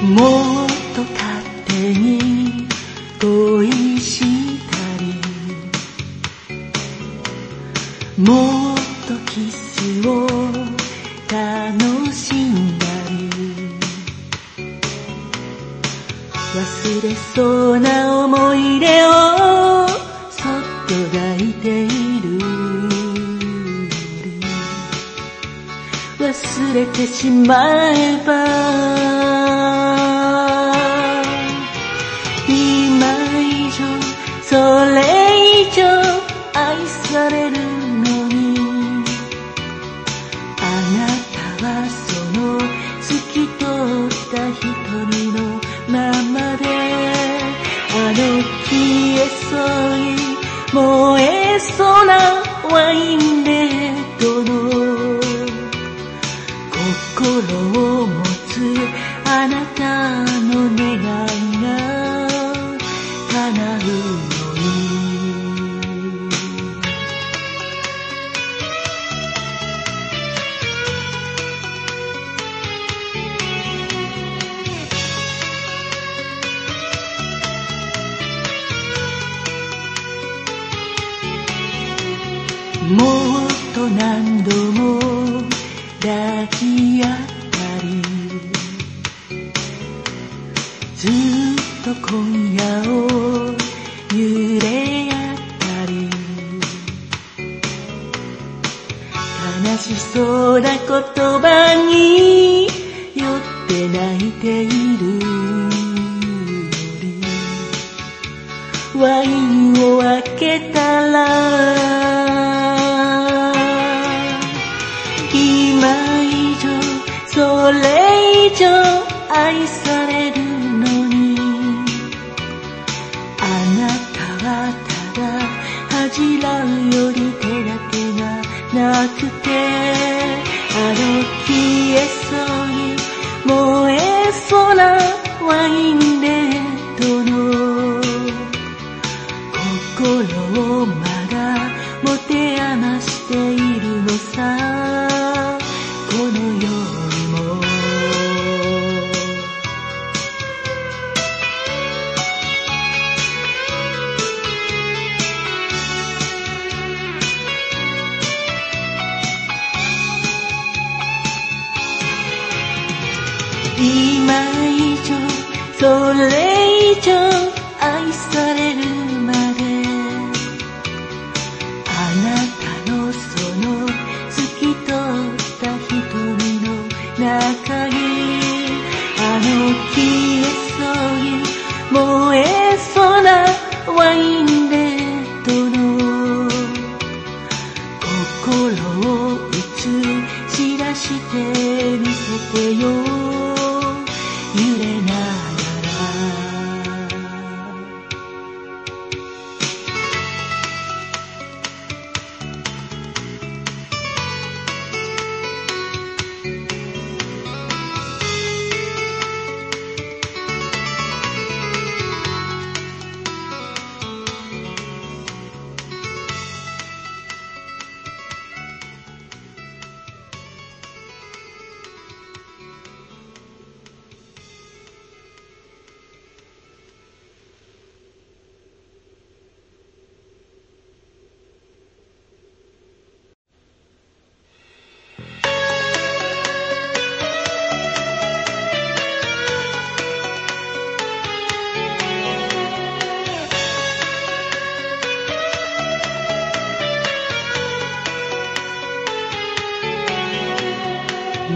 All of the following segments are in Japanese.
もっと勝手に恋したり。もっとキスを楽しんだり。忘れそうな思い出をそっと抱いている。忘れてしまえば何度も抱き合ったりずっと今夜を揺れ合ったり。悲しそうな言葉に酔って泣いているワインを開けたら上愛されるのに。あなたはただ恥じらうより手だけがなくて。あの消えそうに燃えそうなワインレッドの。心をまだ持て余してそれ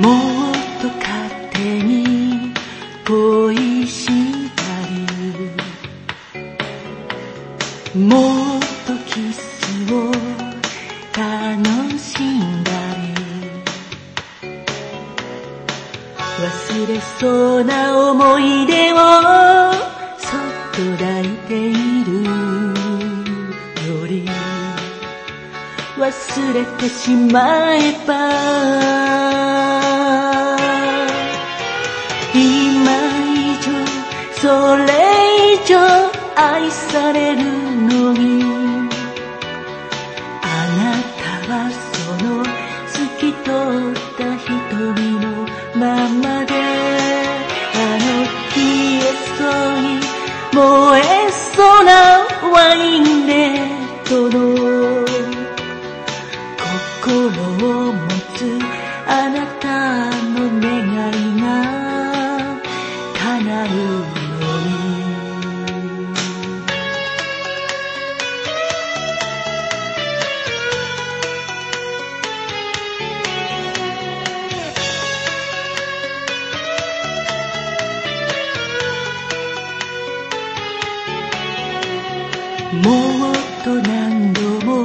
もっと勝手に恋したりもっとキスを楽しんだり忘れそうな思い出をそっと抱いているより忘れてしまえばそれ以上愛されるもっと何度も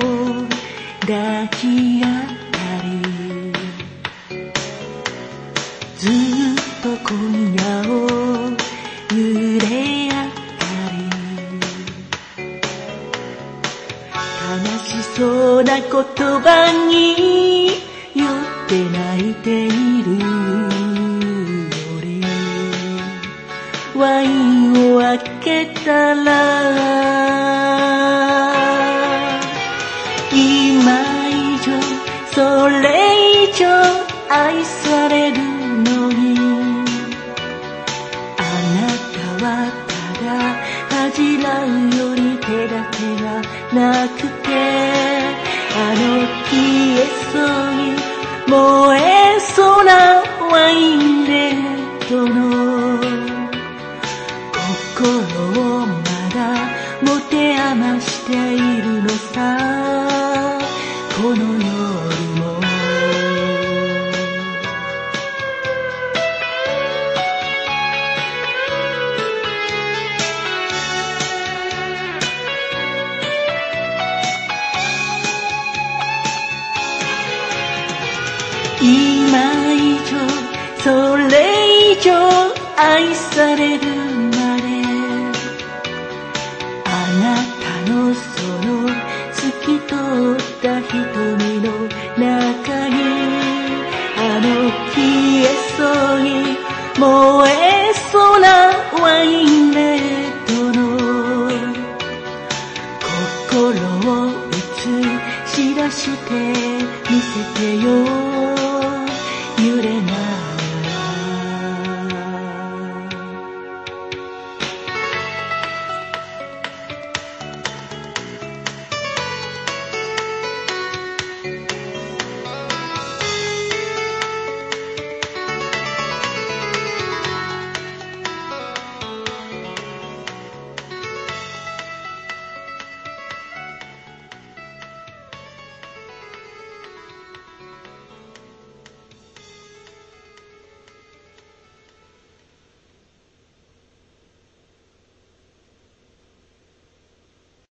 抱き合ったりずっと今夜を揺れ合ったり。悲しそうな言葉に酔って泣いているよりワインを開けたらそれ以上愛されるのに。あなたはただ恥じらうより手だけがなくて。あの消えそうに燃えそうなワインレッドの。心をまだ持て余しているのさ。愛されるまで。あなたのその透き通った瞳の中にあの消えそうに燃えそうなワインレッドの心を映し出して見せてよ。